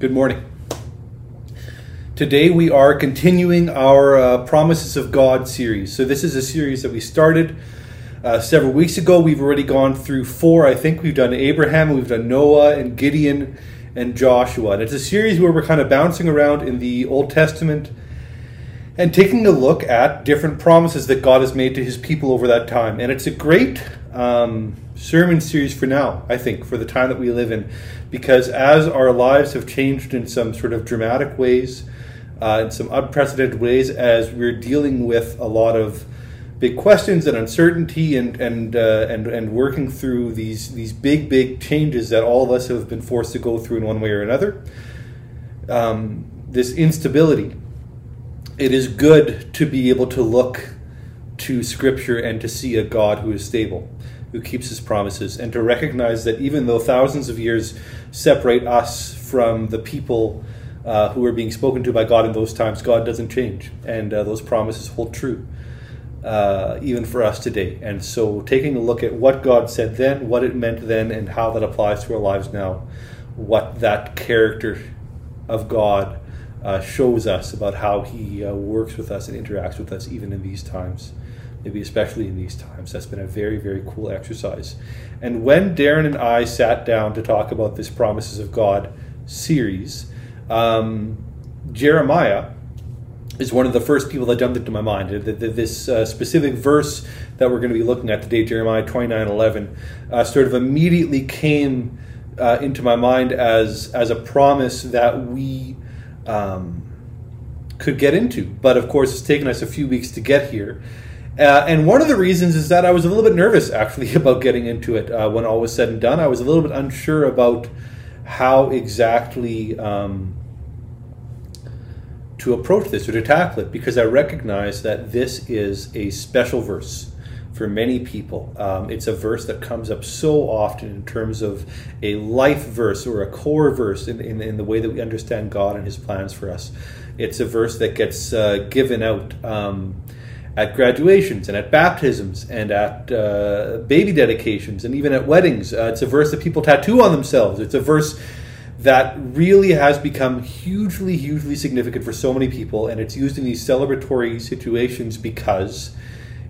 Good morning. Today we are continuing our uh, Promises of God series. So, this is a series that we started uh, several weeks ago. We've already gone through four. I think we've done Abraham, we've done Noah, and Gideon, and Joshua. And it's a series where we're kind of bouncing around in the Old Testament and taking a look at different promises that God has made to his people over that time. And it's a great um, sermon series for now, I think, for the time that we live in, because as our lives have changed in some sort of dramatic ways, uh, in some unprecedented ways, as we're dealing with a lot of big questions and uncertainty and and uh, and and working through these these big big changes that all of us have been forced to go through in one way or another. Um, this instability. It is good to be able to look to Scripture and to see a God who is stable who keeps his promises, and to recognize that even though thousands of years separate us from the people uh, who are being spoken to by God in those times, God doesn't change, and uh, those promises hold true. Uh, even for us today. And so, taking a look at what God said then, what it meant then, and how that applies to our lives now, what that character of God uh, shows us about how He uh, works with us and interacts with us, even in these times maybe especially in these times. That's been a very, very cool exercise. And when Darren and I sat down to talk about this Promises of God series, um, Jeremiah is one of the first people that jumped into my mind. This uh, specific verse that we're going to be looking at today, Jeremiah 29 11, uh, sort of immediately came uh, into my mind as, as a promise that we. Um, could get into, but of course, it's taken us a few weeks to get here. Uh, and one of the reasons is that I was a little bit nervous actually about getting into it uh, when all was said and done. I was a little bit unsure about how exactly um, to approach this or to tackle it because I recognize that this is a special verse for many people. Um, it's a verse that comes up so often in terms of a life verse or a core verse in, in, in the way that we understand God and His plans for us. It's a verse that gets uh, given out. Um, at graduations and at baptisms and at uh, baby dedications and even at weddings. Uh, it's a verse that people tattoo on themselves. It's a verse that really has become hugely, hugely significant for so many people, and it's used in these celebratory situations because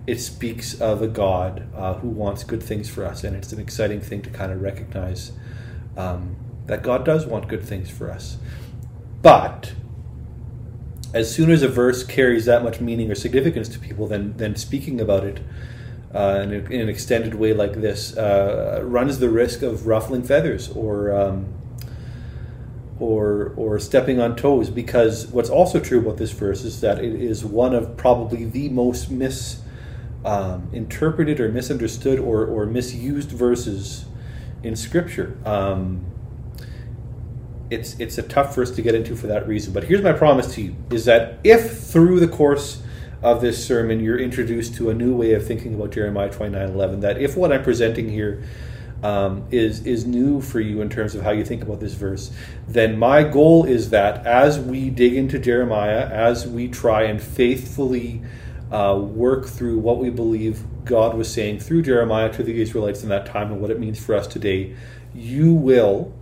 it speaks of a God uh, who wants good things for us, and it's an exciting thing to kind of recognize um, that God does want good things for us. But as soon as a verse carries that much meaning or significance to people, then then speaking about it uh, in, a, in, an extended way like this uh, runs the risk of ruffling feathers or um, or or stepping on toes. Because what's also true about this verse is that it is one of probably the most misinterpreted um, or misunderstood or, or misused verses in Scripture. Um, it's it's a tough verse to get into for that reason. But here's my promise to you: is that if through the course of this sermon you're introduced to a new way of thinking about Jeremiah 29:11, that if what I'm presenting here um, is is new for you in terms of how you think about this verse, then my goal is that as we dig into Jeremiah, as we try and faithfully uh, work through what we believe God was saying through Jeremiah to the Israelites in that time and what it means for us today, you will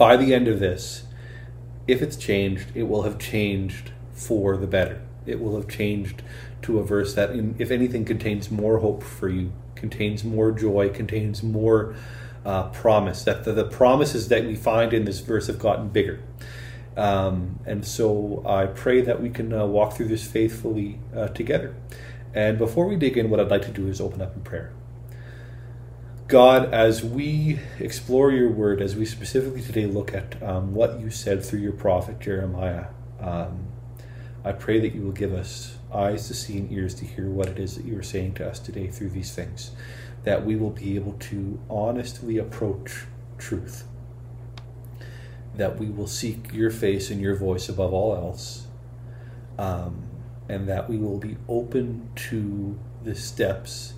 by the end of this, if it's changed, it will have changed for the better. It will have changed to a verse that, if anything, contains more hope for you, contains more joy, contains more uh, promise. That the, the, promises that we find in this verse have gotten bigger. Um, and so I pray that we can uh, walk through this faithfully uh, together. And before we dig in, what I'd like to do is open up in prayer. God, as we explore your word, as we specifically today look at um, what you said through your prophet Jeremiah, um, I pray that you will give us eyes to see and ears to hear what it is that you are saying to us today through these things, that we will be able to honestly approach truth, that we will seek your face and your voice above all else, um, and that we will be open to the steps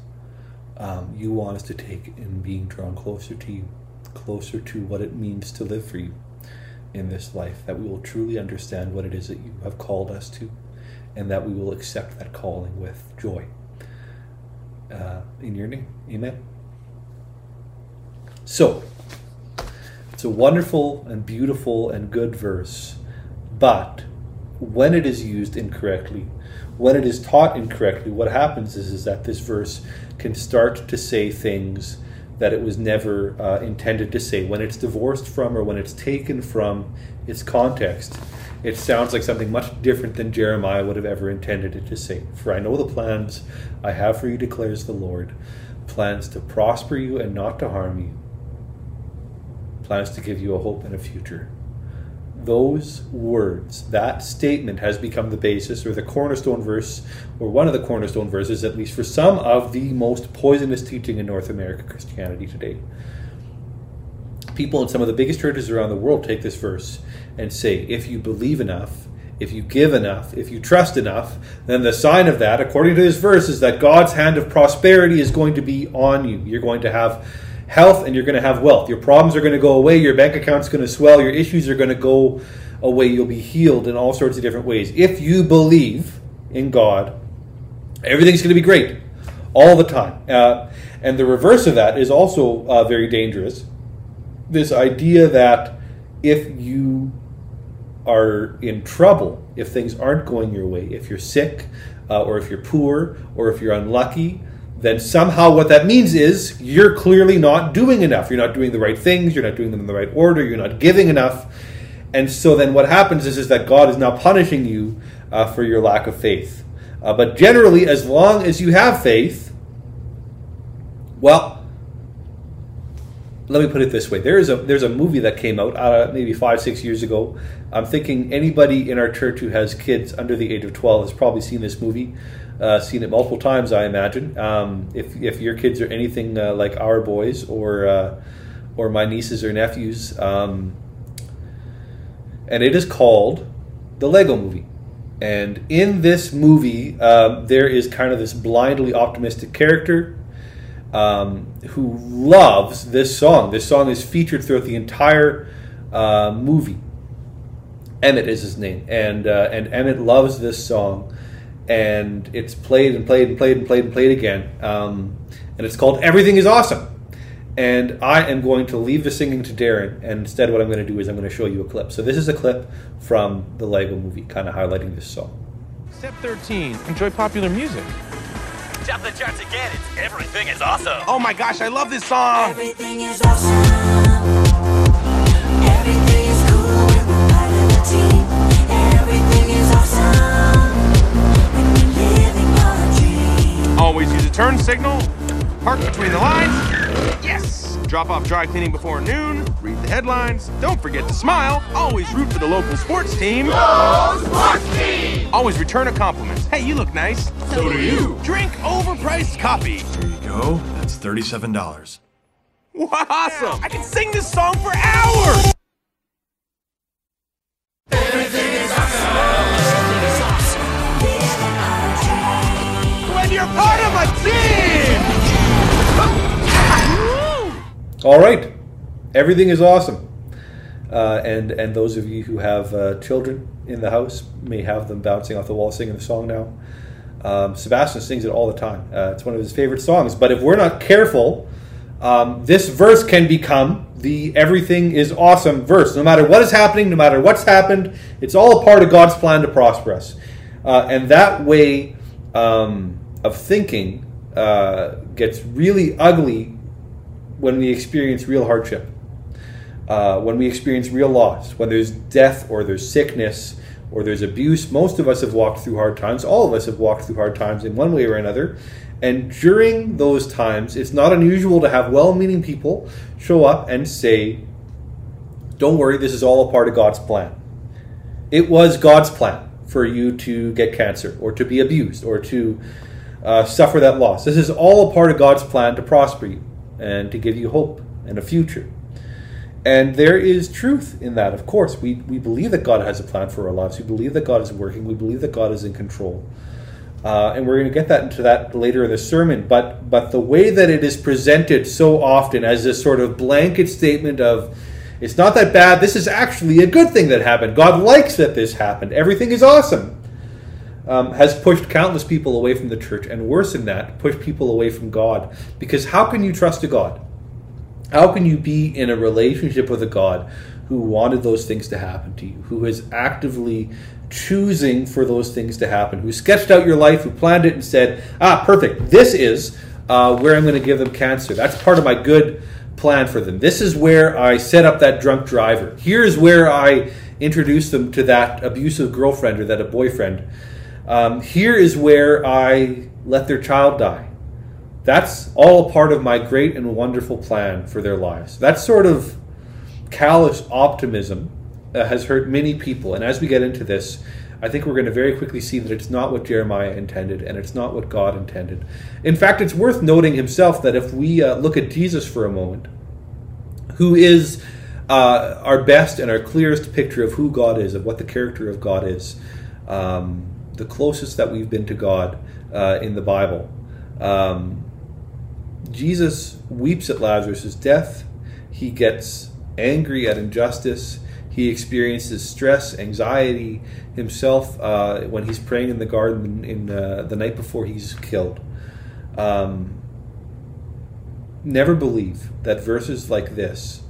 um, you want us to take in being drawn closer to you, closer to what it means to live for you in this life, that we will truly understand what it is that you have called us to, and that we will accept that calling with joy. Uh, in your name, amen. So, It's a wonderful and beautiful and good verse, but when it is used incorrectly, when it is taught incorrectly, what happens is, is that this verse can start to say things that it was never uh, intended to say. When it's divorced from or when it's taken from its context, it sounds like something much different than Jeremiah would have ever intended it to say. For I know the plans I have for you, declares the Lord plans to prosper you and not to harm you, plans to give you a hope and a future. Those words, that statement has become the basis or the cornerstone verse, or one of the cornerstone verses, at least for some of the most poisonous teaching in North America Christianity today. People in some of the biggest churches around the world take this verse and say, if you believe enough, if you give enough, if you trust enough, then the sign of that, according to this verse, is that God's hand of prosperity is going to be on you. You're going to have health and you're going to have wealth. Your problems are going to go away. Your bank account's going to swell. Your issues are going to go away. You'll be healed in all sorts of different ways. If you believe in God, everything's going to be great all the time. Uh, and the reverse of that is also uh, very dangerous. This idea that if you are in trouble, if things aren't going your way, if you're sick, uh, or if you're poor, or if you're unlucky, then somehow what that means is you're clearly not doing enough. You're not doing the right things, you're not doing them in the right order, you're not giving enough. And so then what happens is, is that God is now punishing you uh, for your lack of faith. Uh, but generally, as long as you have faith, well, let me put it this way: there is a there's a movie that came out uh, maybe five six years ago. I'm thinking anybody in our church who has kids under the age of 12 has probably seen this movie, uh, seen it multiple times, I imagine. Um, if if your kids are anything uh, like our boys or uh, or my nieces or nephews, um, and it is called the Lego Movie. And in this movie, um, there is kind of this blindly optimistic character um, who loves this song. This song is featured throughout the entire uh, movie. Emmet is his name, and uh, and Emmet loves this song, and it's played and played and played and played and played again. Um, and it's called "Everything Is Awesome." And I am going to leave the singing to Darren, and instead, what I'm going to do is I'm going to show you a clip. So this is a clip from the Lego Movie, kind of highlighting this song. Step 13: Enjoy popular music. Top the charts again. It's everything is awesome. Oh my gosh, I love this song. Everything is awesome. Turn signal. Park between the lines. Yes. Drop off dry cleaning before noon. Read the headlines. Don't forget to smile. Always root for the local sports team. sports team. Always return a compliment. Hey, you look nice. So do you. Drink overpriced coffee. There you go. That's $37. Wow, awesome. I can sing this song for hours. You're part of team. All right, everything is awesome. Uh, and and those of you who have uh, children in the house may have them bouncing off the wall singing the song now. Um, Sebastian sings it all the time. Uh, it's one of his favorite songs. But if we're not careful, um, this verse can become the everything is awesome verse. No matter what is happening, no matter what's happened, it's all a part of God's plan to prosper us. Uh, and that way um, of thinking uh, gets really ugly when we experience real hardship, uh, when we experience real loss, when there's death or there's sickness or there's abuse. Most of us have walked through hard times. All of us have walked through hard times in one way or another. And during those times, it's not unusual to have well meaning people show up and say, Don't worry, this is all a part of God's plan. It was God's plan for you to get cancer or to be abused or to uh, suffer that loss. This is all a part of God's plan to prosper you and to give you hope and a future. And there is truth in that, of course. We, we believe that God has a plan for our lives. We believe that God is working. We believe that God is in control. Uh, and we're going to get that into that later in the sermon. But but the way that it is presented so often as this sort of blanket statement of it's not that bad. This is actually a good thing that happened. God likes that this happened. Everything is awesome. Um, has pushed countless people away from the church, and worse than that, pushed people away from God. Because how can you trust a God How can you be in a relationship with a God who wanted those things to happen to you, who is actively choosing for those things to happen, who sketched out your life, who planned it and said, ah, perfect, this is uh, where I'm going to give them cancer. That's part of my good plan for them. This is where I set up that drunk driver. Here's where I introduce them to that abusive girlfriend or that a boyfriend. Um, here is where I let their child die. That's all part of my great and wonderful plan for their lives. That sort of callous optimism uh, has hurt many people. And as we get into this, I think we're going to very quickly see that it's not what Jeremiah intended and it's not what God intended. In fact, it's worth noting himself that if we uh, look at Jesus for a moment, who is uh, our best and our clearest picture of who God is, of what the character of God is, um, the closest that we've been to God uh, in the Bible. Um, Jesus weeps at Lazarus' death. He gets angry at injustice. He experiences stress, anxiety himself uh, when he's praying in the garden in uh, the night before he's killed. Um, never believe that verses like this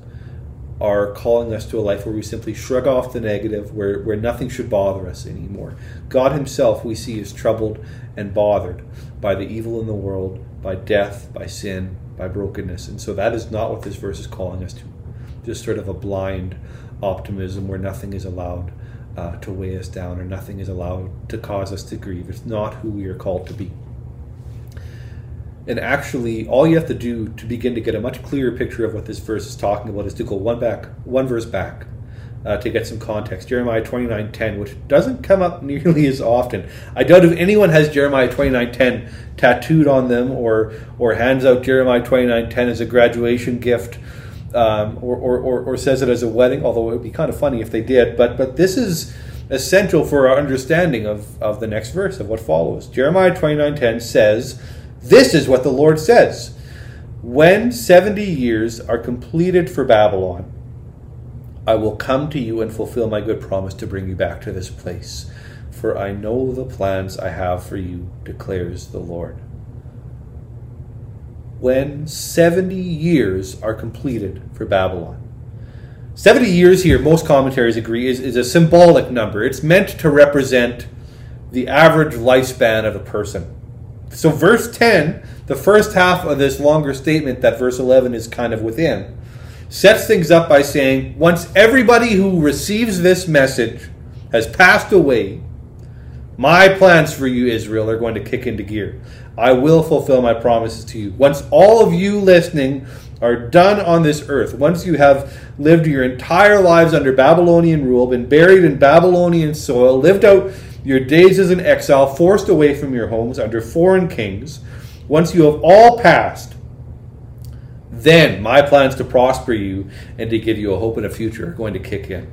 are calling us to a life where we simply shrug off the negative, where, where nothing should bother us anymore. God Himself, we see, is troubled and bothered by the evil in the world, by death, by sin, by brokenness. And so that is not what this verse is calling us to. Just sort of a blind optimism where nothing is allowed uh, to weigh us down or nothing is allowed to cause us to grieve. It's not who we are called to be. And actually, all you have to do to begin to get a much clearer picture of what this verse is talking about is to go one back, one verse back, uh, to get some context. Jeremiah twenty nine ten, which doesn't come up nearly as often. I doubt if anyone has Jeremiah twenty nine ten tattooed on them or or hands out Jeremiah twenty nine ten as a graduation gift. Um, or, or, or, or says it as a wedding, although it would be kind of funny if they did. But but this is essential for our understanding of, of the next verse of what follows. Jeremiah twenty nine ten says, this is what the Lord says When 70 years are completed for Babylon, I will come to you and fulfill my good promise to bring you back to this place. For I know the plans I have for you, declares the Lord. When 70 years are completed for Babylon. 70 years here, most commentaries agree, is, is a symbolic number. It's meant to represent the average lifespan of a person. So, verse 10, the first half of this longer statement that verse 11 is kind of within, sets things up by saying, once everybody who receives this message has passed away, my plans for you, Israel, are going to kick into gear. I will fulfill my promises to you. Once all of you listening are done on this earth, once you have lived your entire lives under Babylonian rule, been buried in Babylonian soil, lived out your days as an exile, forced away from your homes under foreign kings, once you have all passed, then my plans to prosper you and to give you a hope and a future are going to kick in.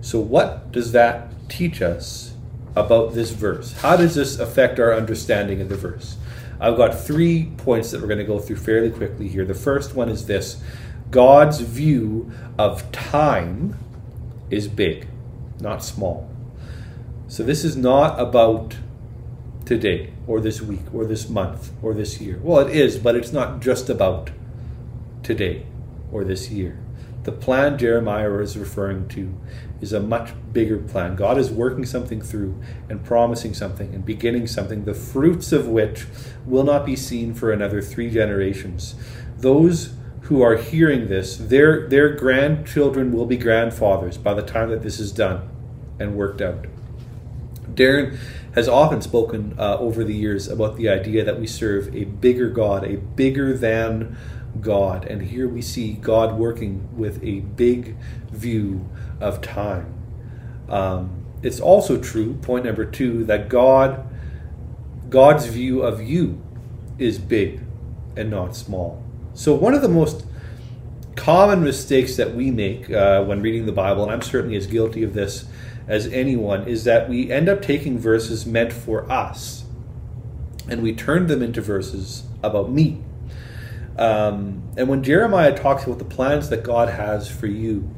So, what does that teach us about this verse? How does this affect our understanding of the verse? I've got three points that we're going to go through fairly quickly here. The first one is this God's view of time is big, not small. So this is not about today or this week or this month or this year. Well, it is, but it's not just about today or this year. The plan Jeremiah is referring to is a much bigger plan. God is working something through and promising something and beginning something, the fruits of which will not be seen for another three generations. Those who are hearing this, their, their grandchildren will be grandfathers by the time that this is done and worked out. Darren has often spoken uh, over the years about the idea that we serve a bigger God, a bigger than God. And here we see God working with a big view of time. Um, it's also true, point number two, that God, God's view of you is big and not small. So one of the most common mistakes that we make uh, when reading the Bible, and I'm certainly as guilty of this as anyone, is that we end up taking verses meant for us and we turn them into verses about me. Um, and when Jeremiah talks about the plans that God has for you,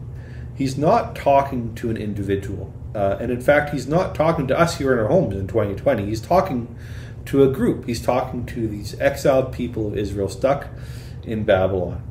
he's not talking to an individual. Uh, and in fact, he's not talking to us here in our homes in 2020. He's talking to a group. He's talking to these exiled people of Israel stuck in Babylon.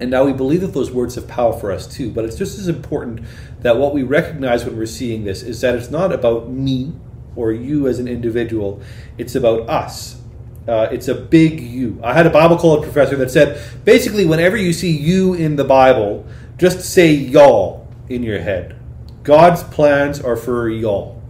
And now we believe that those words have power for us too, but it's just as important that what we recognize when we're seeing this is that it's not about me or you as an individual, it's about us. Uh, it's a big you. I had a Bible college professor that said basically, whenever you see you in the Bible, just say y'all in your head. God's plans are for y'all,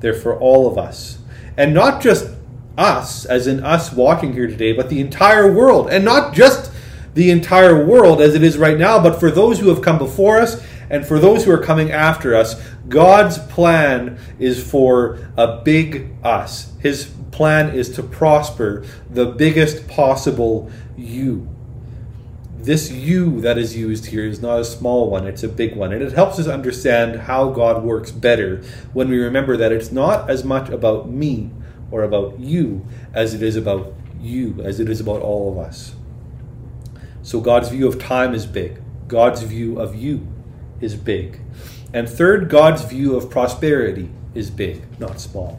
they're for all of us. And not just us, as in us walking here today, but the entire world. And not just the entire world as it is right now, but for those who have come before us and for those who are coming after us, God's plan is for a big us. His plan is to prosper the biggest possible you. This you that is used here is not a small one, it's a big one. And it helps us understand how God works better when we remember that it's not as much about me or about you as it is about you, as it is about all of us. So God's view of time is big. God's view of you is big. And third, God's view of prosperity is big, not small.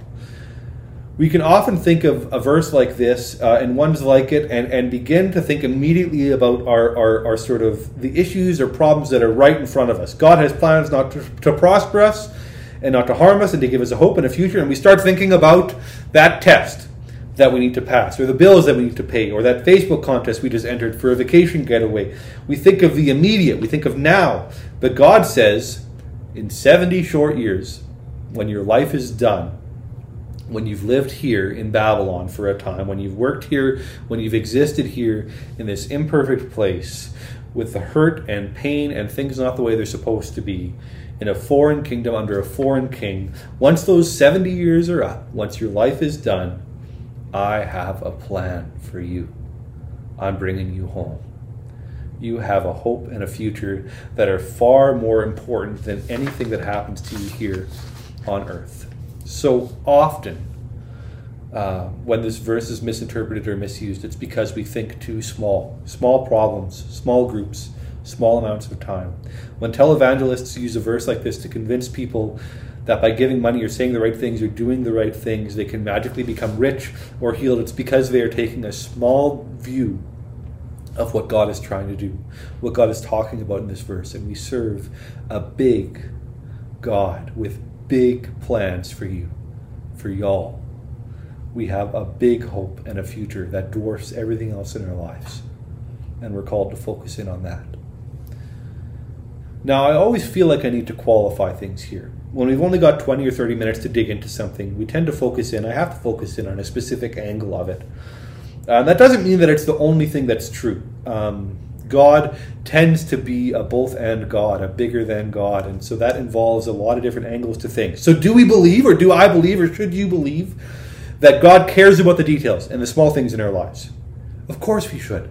We can often think of a verse like this uh, and ones like it and, and begin to think immediately about our, our, our sort of the issues or problems that are right in front of us. God has plans not to, to prosper us and not to harm us and to give us a hope and a future. And we start thinking about that test that we need to pass, or the bills that we need to pay, or that Facebook contest we just entered for a vacation getaway. We think of the immediate, we think of now. But God says, in 70 short years, when your life is done, when you've lived here in Babylon for a time, when you've worked here, when you've existed here in this imperfect place, with the hurt and pain and things not the way they're supposed to be, in a foreign kingdom under a foreign king, once those 70 years are up, once your life is done, I have a plan for you. I'm bringing you home. You have a hope and a future that are far more important than anything that happens to you here on earth. So often, uh, when this verse is misinterpreted or misused, it's because we think too small. Small problems, small groups, small amounts of time. When televangelists use a verse like this to convince people that by giving money or saying the right things or doing the right things, they can magically become rich or healed, it's because they are taking a small view of what God is trying to do, what God is talking about in this verse. And we serve a big God with big plans for you, for y'all. We have a big hope and a future that dwarfs everything else in our lives. And we're called to focus in on that. Now, I always feel like I need to qualify things here. When we've only got 20 or 30 minutes to dig into something, we tend to focus in. I have to focus in on a specific angle of it. Uh, that doesn't mean that it's the only thing that's true. Um, God tends to be a both and God, a bigger than God, and so that involves a lot of different angles to things. So, do we believe, or do I believe, or should you believe that God cares about the details and the small things in our lives? Of course, we should.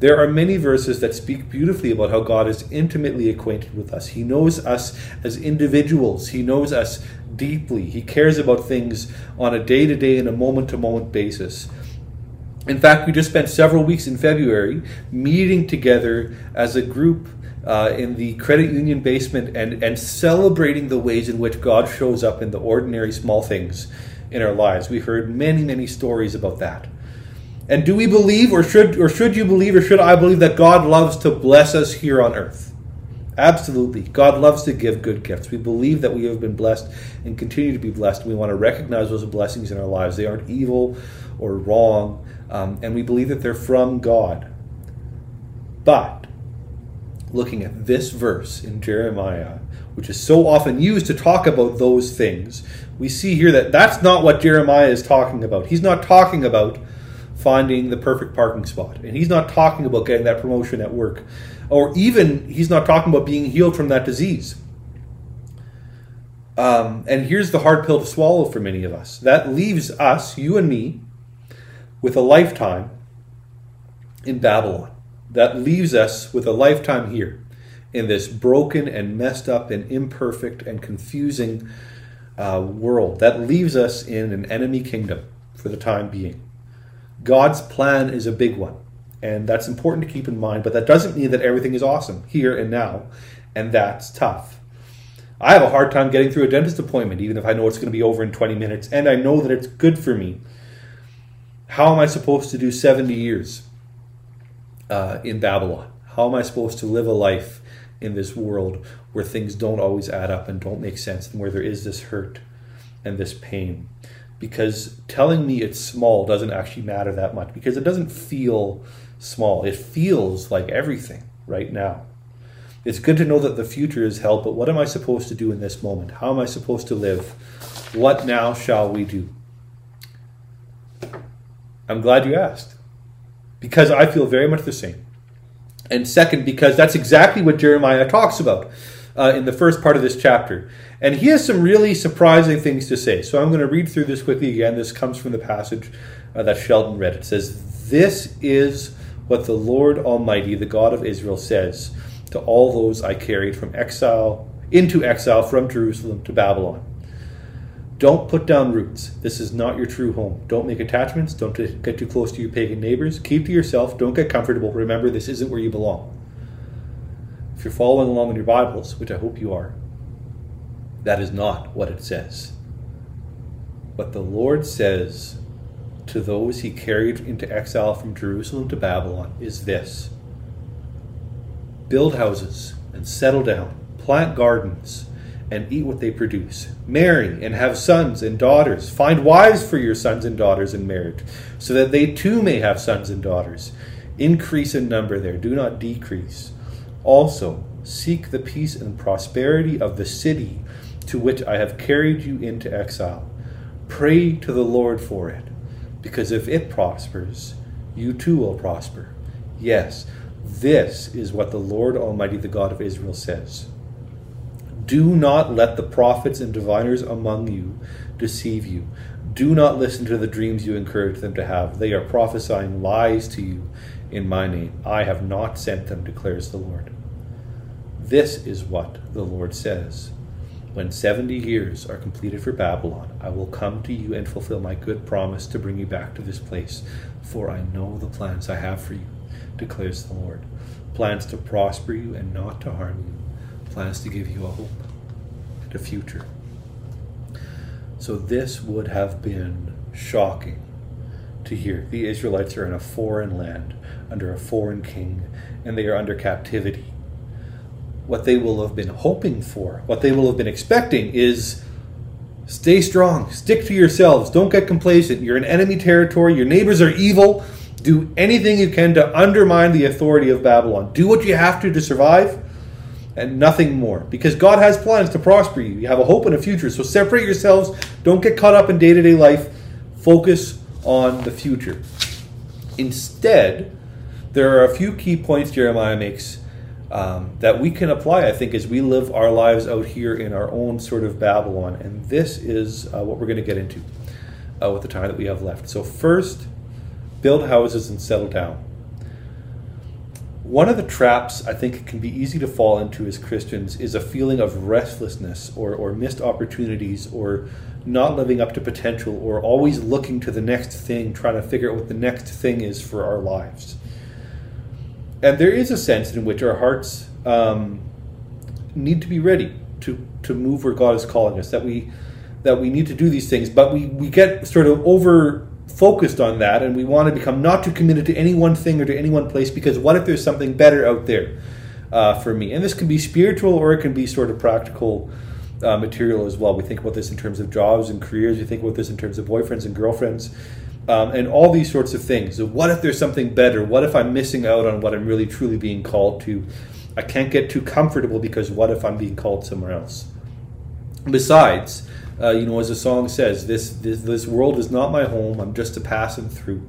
There are many verses that speak beautifully about how God is intimately acquainted with us. He knows us as individuals, He knows us deeply. He cares about things on a day to day and a moment to moment basis. In fact, we just spent several weeks in February meeting together as a group uh, in the credit union basement and, and celebrating the ways in which God shows up in the ordinary small things in our lives. We heard many, many stories about that. And do we believe, or should, or should you believe, or should I believe that God loves to bless us here on earth? Absolutely. God loves to give good gifts. We believe that we have been blessed and continue to be blessed. We want to recognize those blessings in our lives. They aren't evil or wrong, um, and we believe that they're from God. But looking at this verse in Jeremiah, which is so often used to talk about those things, we see here that that's not what Jeremiah is talking about. He's not talking about finding the perfect parking spot, and he's not talking about getting that promotion at work, or even he's not talking about being healed from that disease. Um, and here's the hard pill to swallow for many of us. That leaves us, you and me, with a lifetime in Babylon. That leaves us with a lifetime here in this broken and messed up and imperfect and confusing uh, world. That leaves us in an enemy kingdom for the time being. God's plan is a big one, and that's important to keep in mind, but that doesn't mean that everything is awesome here and now, and that's tough. I have a hard time getting through a dentist appointment, even if I know it's going to be over in 20 minutes, and I know that it's good for me. How am I supposed to do 70 years uh, in Babylon? How am I supposed to live a life in this world where things don't always add up and don't make sense and where there is this hurt and this pain? Because telling me it's small doesn't actually matter that much because it doesn't feel small. It feels like everything right now. It's good to know that the future is held, but what am I supposed to do in this moment? How am I supposed to live? What now shall we do? I'm glad you asked because I feel very much the same. And second, because that's exactly what Jeremiah talks about uh, in the first part of this chapter. And he has some really surprising things to say. So I'm going to read through this quickly again. This comes from the passage uh, that Sheldon read. It says, This is what the Lord Almighty, the God of Israel, says to all those I carried from exile into exile from Jerusalem to Babylon. Don't put down roots. This is not your true home. Don't make attachments. Don't get too close to your pagan neighbors. Keep to yourself. Don't get comfortable. Remember, this isn't where you belong. If you're following along in your Bibles, which I hope you are, that is not what it says. What the Lord says to those he carried into exile from Jerusalem to Babylon is this build houses and settle down, plant gardens and eat what they produce. Marry and have sons and daughters. Find wives for your sons and daughters in marriage, so that they too may have sons and daughters. Increase in number there, do not decrease. Also, seek the peace and prosperity of the city to which I have carried you into exile. Pray to the Lord for it, because if it prospers, you too will prosper. Yes, this is what the Lord Almighty, the God of Israel, says. Do not let the prophets and diviners among you deceive you. Do not listen to the dreams you encourage them to have. They are prophesying lies to you in my name. I have not sent them, declares the Lord. This is what the Lord says. When 70 years are completed for Babylon, I will come to you and fulfill my good promise to bring you back to this place. For I know the plans I have for you, declares the Lord. Plans to prosper you and not to harm you plans to give you a hope and a future. So, this would have been shocking to hear. The Israelites are in a foreign land, under a foreign king, and they are under captivity. What they will have been hoping for, what they will have been expecting, is stay strong, stick to yourselves, don't get complacent. You're in enemy territory, your neighbors are evil. Do anything you can to undermine the authority of Babylon. Do what you have to to survive and nothing more. Because God has plans to prosper you. You have a hope and a future. So separate yourselves. Don't get caught up in day to day life. Focus on the future. Instead, there are a few key points Jeremiah makes um, that we can apply, I think, as we live our lives out here in our own sort of Babylon. And this is uh, what we're going to get into uh, with the time that we have left. So, first, build houses and settle down. One of the traps I think it can be easy to fall into as Christians is a feeling of restlessness or, or missed opportunities or not living up to potential or always looking to the next thing, trying to figure out what the next thing is for our lives. And there is a sense in which our hearts um, need to be ready to, to move where God is calling us, that we, that we need to do these things, but we, we get sort of over focused on that and we want to become not too committed to any one thing or to any one place because what if there's something better out there uh, for me? And this can be spiritual or it can be sort of practical uh, material as well. We think about this in terms of jobs and careers, we think about this in terms of boyfriends and girlfriends. Um, and all these sorts of things. What if there's something better? What if I'm missing out on what I'm really truly being called to? I can't get too comfortable because what if I'm being called somewhere else? Besides, uh, you know, as the song says, this, this this world is not my home. I'm just a passing through.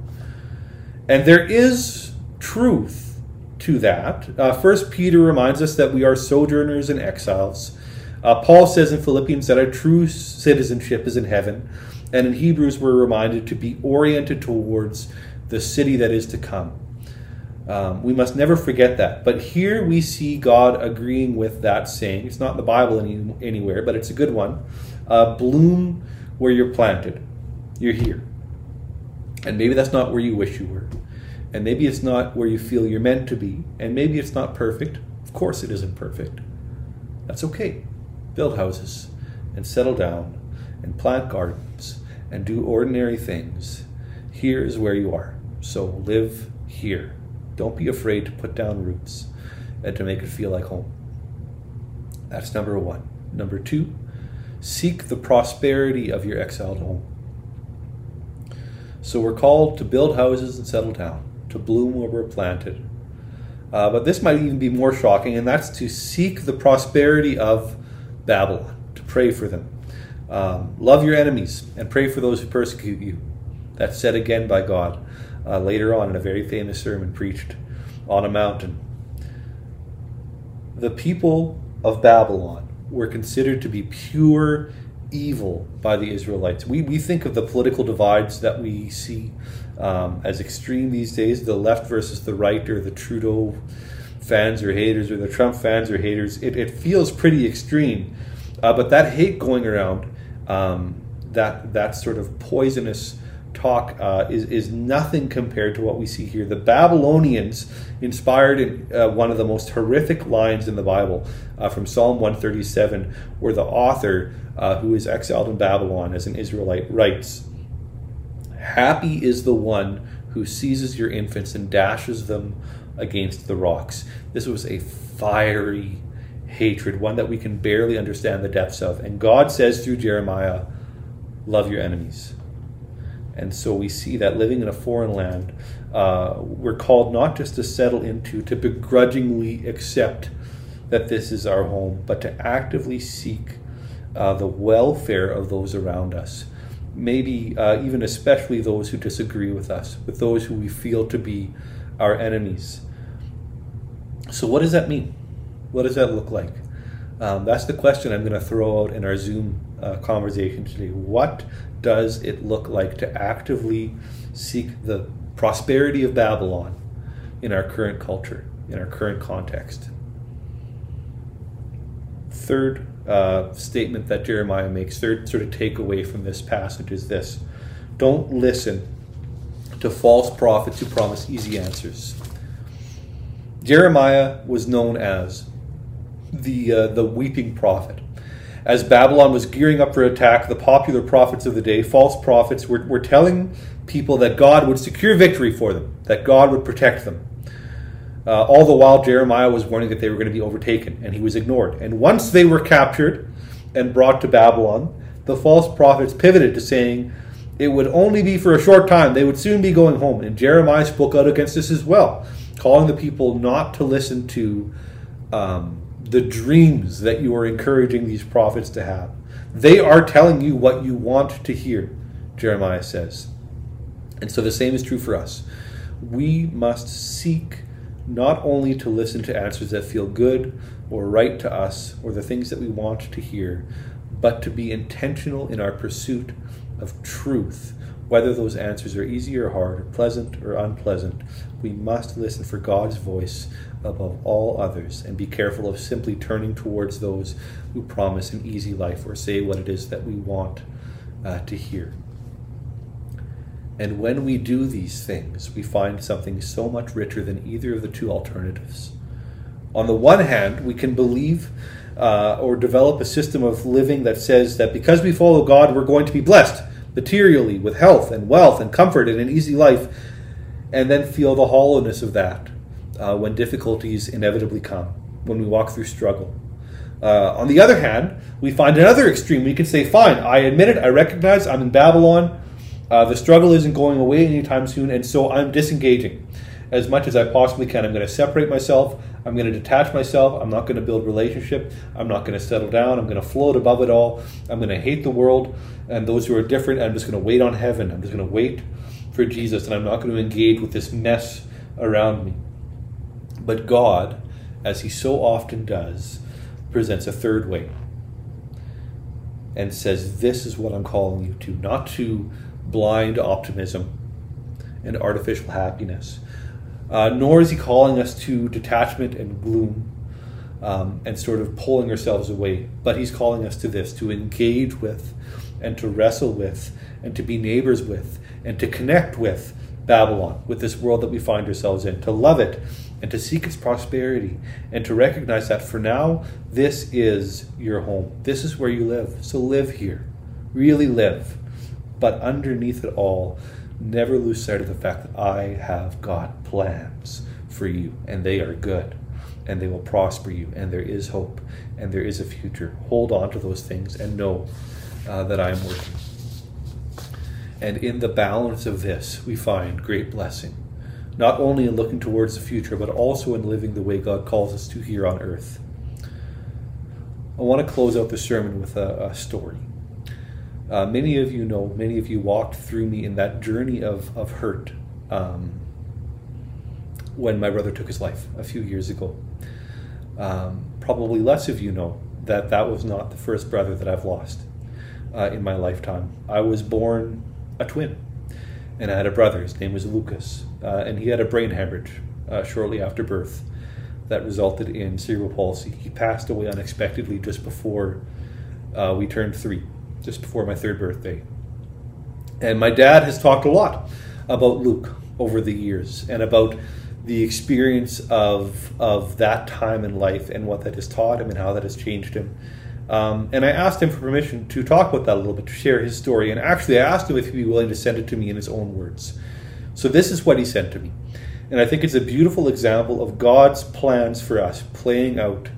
And there is truth to that. Uh, First Peter reminds us that we are sojourners and exiles. Uh, Paul says in Philippians that our true citizenship is in heaven, and in Hebrews we're reminded to be oriented towards the city that is to come. Um, we must never forget that. But here we see God agreeing with that saying. It's not in the Bible any, anywhere, but it's a good one. Uh, bloom where you're planted. You're here. And maybe that's not where you wish you were. And maybe it's not where you feel you're meant to be. And maybe it's not perfect. Of course, it isn't perfect. That's okay. Build houses and settle down and plant gardens and do ordinary things. Here is where you are. So live here. Don't be afraid to put down roots. and to make it feel like home. That's number one. Number two, seek the prosperity of your exiled home. So we're called to build houses and settle down, to bloom where we're planted. Uh, but this might even be more shocking, and that's to seek the prosperity of Babylon, to pray for them. Um, love your enemies and pray for those who persecute you. That's said again by God uh, later on in a very famous sermon preached on a mountain. The people of Babylon were considered to be pure evil by the Israelites. We, we think of the political divides that we see um, as extreme these days the left versus the right, or the Trudeau fans or haters, or the Trump fans or haters. It, it feels pretty extreme. Uh, but that hate going around, um, that, that sort of poisonous talk uh, is, is nothing compared to what we see here. The Babylonians inspired in, uh, one of the most horrific lines in the Bible uh, from Psalm 137, where the author, uh, who is exiled in Babylon as an Israelite, writes Happy is the one who seizes your infants and dashes them against the rocks. This was a fiery hatred, one that we can barely understand the depths of. And God says through Jeremiah, Love your enemies. And so we see that living in a foreign land, uh, we're called not just to settle into, to begrudgingly accept that this is our home, but to actively seek uh, the welfare of those around us. Maybe uh, even especially those who disagree with us, with those who we feel to be our enemies. So, what does that mean? What does that look like? Um, that's the question I'm going to throw out in our Zoom uh, conversation today. What does it look like to actively seek the prosperity of Babylon in our current culture, in our current context? Third uh, statement that Jeremiah makes, third sort of takeaway from this passage is this don't listen to false prophets who promise easy answers. Jeremiah was known as the uh, the weeping prophet. As Babylon was gearing up for attack, the popular prophets of the day, false prophets, were, were telling people that God would secure victory for them, that God would protect them. Uh, all the while, Jeremiah was warning that they were going to be overtaken, and he was ignored. And once they were captured and brought to Babylon, the false prophets pivoted to saying it would only be for a short time, they would soon be going home. And Jeremiah spoke out against this as well, calling the people not to listen to um, the dreams that you are encouraging these prophets to have. They are telling you what you want to hear, Jeremiah says. And so the same is true for us. We must seek not only to listen to answers that feel good or right to us or the things that we want to hear, but to be intentional in our pursuit of truth. Whether those answers are easy or hard, or pleasant or unpleasant, we must listen for God's voice above all others and be careful of simply turning towards those who promise an easy life or say what it is that we want uh, to hear. And when we do these things, we find something so much richer than either of the two alternatives. On the one hand, we can believe uh, or develop a system of living that says that because we follow God, we're going to be blessed materially with health and wealth and comfort and an easy life, and then feel the hollowness of that uh, when difficulties inevitably come, when we walk through struggle. Uh, on the other hand, we find another extreme. We can say, fine, I admit it, I recognize I'm in Babylon. Uh, the struggle isn't going away anytime soon, and so I'm disengaging as much as I possibly can. I'm going to separate myself. I'm going to detach myself. I'm not going to build relationship. I'm not going to settle down. I'm going to float above it all. I'm going to hate the world and those who are different. I'm just going to wait on heaven. I'm just going to wait for Jesus, and I'm not going to engage with this mess around me. But God, as He so often does, presents a third way and says, This is what I'm calling you to, not to blind optimism and artificial happiness. Uh, nor is he calling us to detachment and gloom um, and sort of pulling ourselves away, but he's calling us to this to engage with and to wrestle with and to be neighbors with and to connect with Babylon, with this world that we find ourselves in, to love it and to seek its prosperity and to recognize that for now, this is your home. This is where you live. So live here. Really live. But underneath it all, never lose sight of the fact that I have got plans for you and they are good and they will prosper you, and there is hope, and there is a future. Hold on to those things and know uh, that I am working. And in the balance of this, we find great blessing, not only in looking towards the future, but also in living the way God calls us to here on earth. I want to close out the sermon with a, a story. Uh, many of you know, many of you walked through me in that journey of, of hurt um, when my brother took his life a few years ago. Um, probably less of you know that that was not the first brother that I've lost uh, in my lifetime. I was born a twin, and I had a brother. His name was Lucas, uh, and he had a brain hemorrhage uh, shortly after birth that resulted in cerebral palsy. He passed away unexpectedly just before uh, we turned three, just before my third birthday. And my dad has talked a lot about Luke over the years and about the experience of of that time in life and what that has taught him and how that has changed him. Um, and I asked him for permission to talk about that a little bit, to share his story. And actually, I asked him if he'd be willing to send it to me in his own words. So this is what he sent to me. And I think it's a beautiful example of God's plans for us playing out,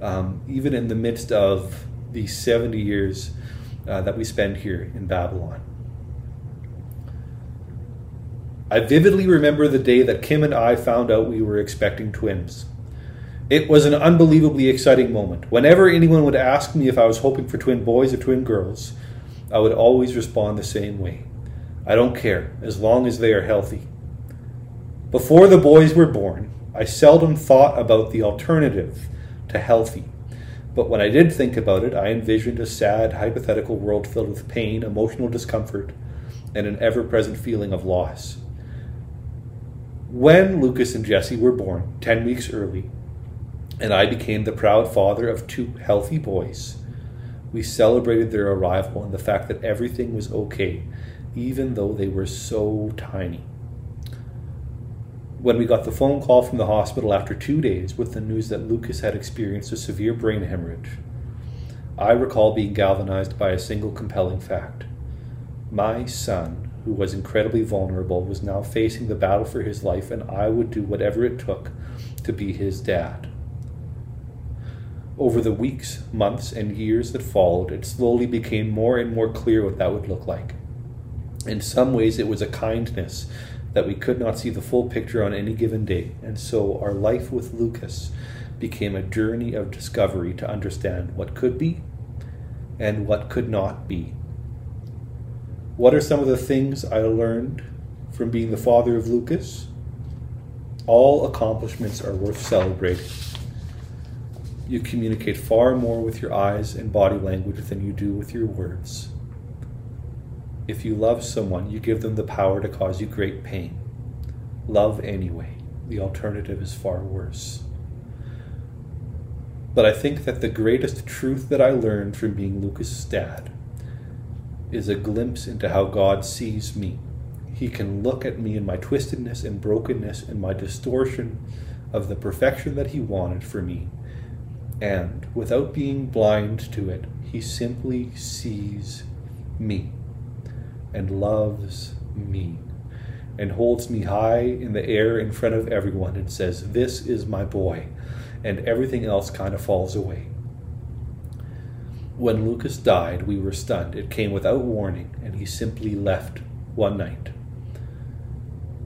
um, even in the midst of these 70 years uh, that we spend here in Babylon. I vividly remember the day that Kim and I found out we were expecting twins. It was an unbelievably exciting moment. Whenever anyone would ask me if I was hoping for twin boys or twin girls, I would always respond the same way I don't care, as long as they are healthy. Before the boys were born, I seldom thought about the alternative to healthy. But when I did think about it, I envisioned a sad, hypothetical world filled with pain, emotional discomfort, and an ever present feeling of loss. When Lucas and Jesse were born, 10 weeks early, and I became the proud father of two healthy boys, we celebrated their arrival and the fact that everything was okay, even though they were so tiny. When we got the phone call from the hospital after two days with the news that Lucas had experienced a severe brain hemorrhage, I recall being galvanized by a single compelling fact. My son, who was incredibly vulnerable, was now facing the battle for his life, and I would do whatever it took to be his dad. Over the weeks, months, and years that followed, it slowly became more and more clear what that would look like. In some ways, it was a kindness that we could not see the full picture on any given day, and so our life with Lucas became a journey of discovery to understand what could be and what could not be. What are some of the things I learned from being the father of Lucas? All accomplishments are worth celebrating. You communicate far more with your eyes and body language than you do with your words. If you love someone, you give them the power to cause you great pain. Love anyway. The alternative is far worse. But I think that the greatest truth that I learned from being Lucas's dad is a glimpse into how God sees me. He can look at me in my twistedness and brokenness and my distortion of the perfection that He wanted for me. And without being blind to it, He simply sees me and loves me and holds me high in the air in front of everyone and says, This is my boy. And everything else kind of falls away. When Lucas died, we were stunned. It came without warning, and he simply left one night.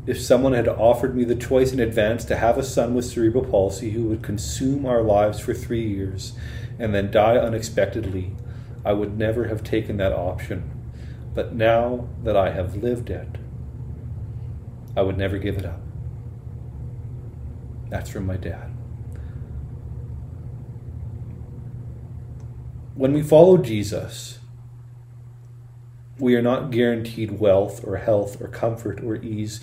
If someone had offered me the choice in advance to have a son with cerebral palsy who would consume our lives for three years and then die unexpectedly, I would never have taken that option. But now that I have lived it, I would never give it up. That's from my dad. When we follow Jesus, we are not guaranteed wealth or health or comfort or ease.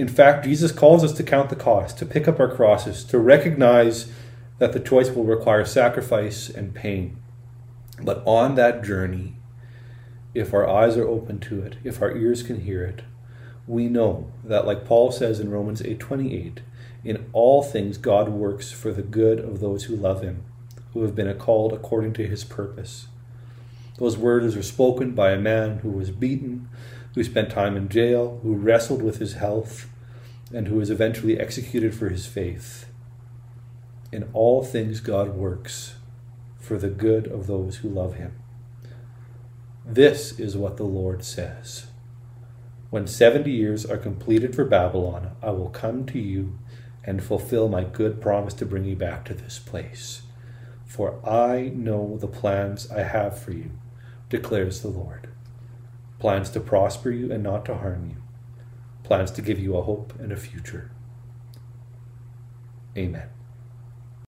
In fact, Jesus calls us to count the cost, to pick up our crosses, to recognize that the choice will require sacrifice and pain. But on that journey, if our eyes are open to it, if our ears can hear it, we know that like Paul says in Romans 8:28, in all things God works for the good of those who love him, who have been called according to his purpose. Those words are spoken by a man who was beaten, who spent time in jail, who wrestled with his health, and who was eventually executed for his faith. In all things, God works for the good of those who love him. This is what the Lord says. When 70 years are completed for Babylon, I will come to you and fulfill my good promise to bring you back to this place. For I know the plans I have for you, declares the Lord plans to prosper you and not to harm you, plans to give you a hope and a future. Amen.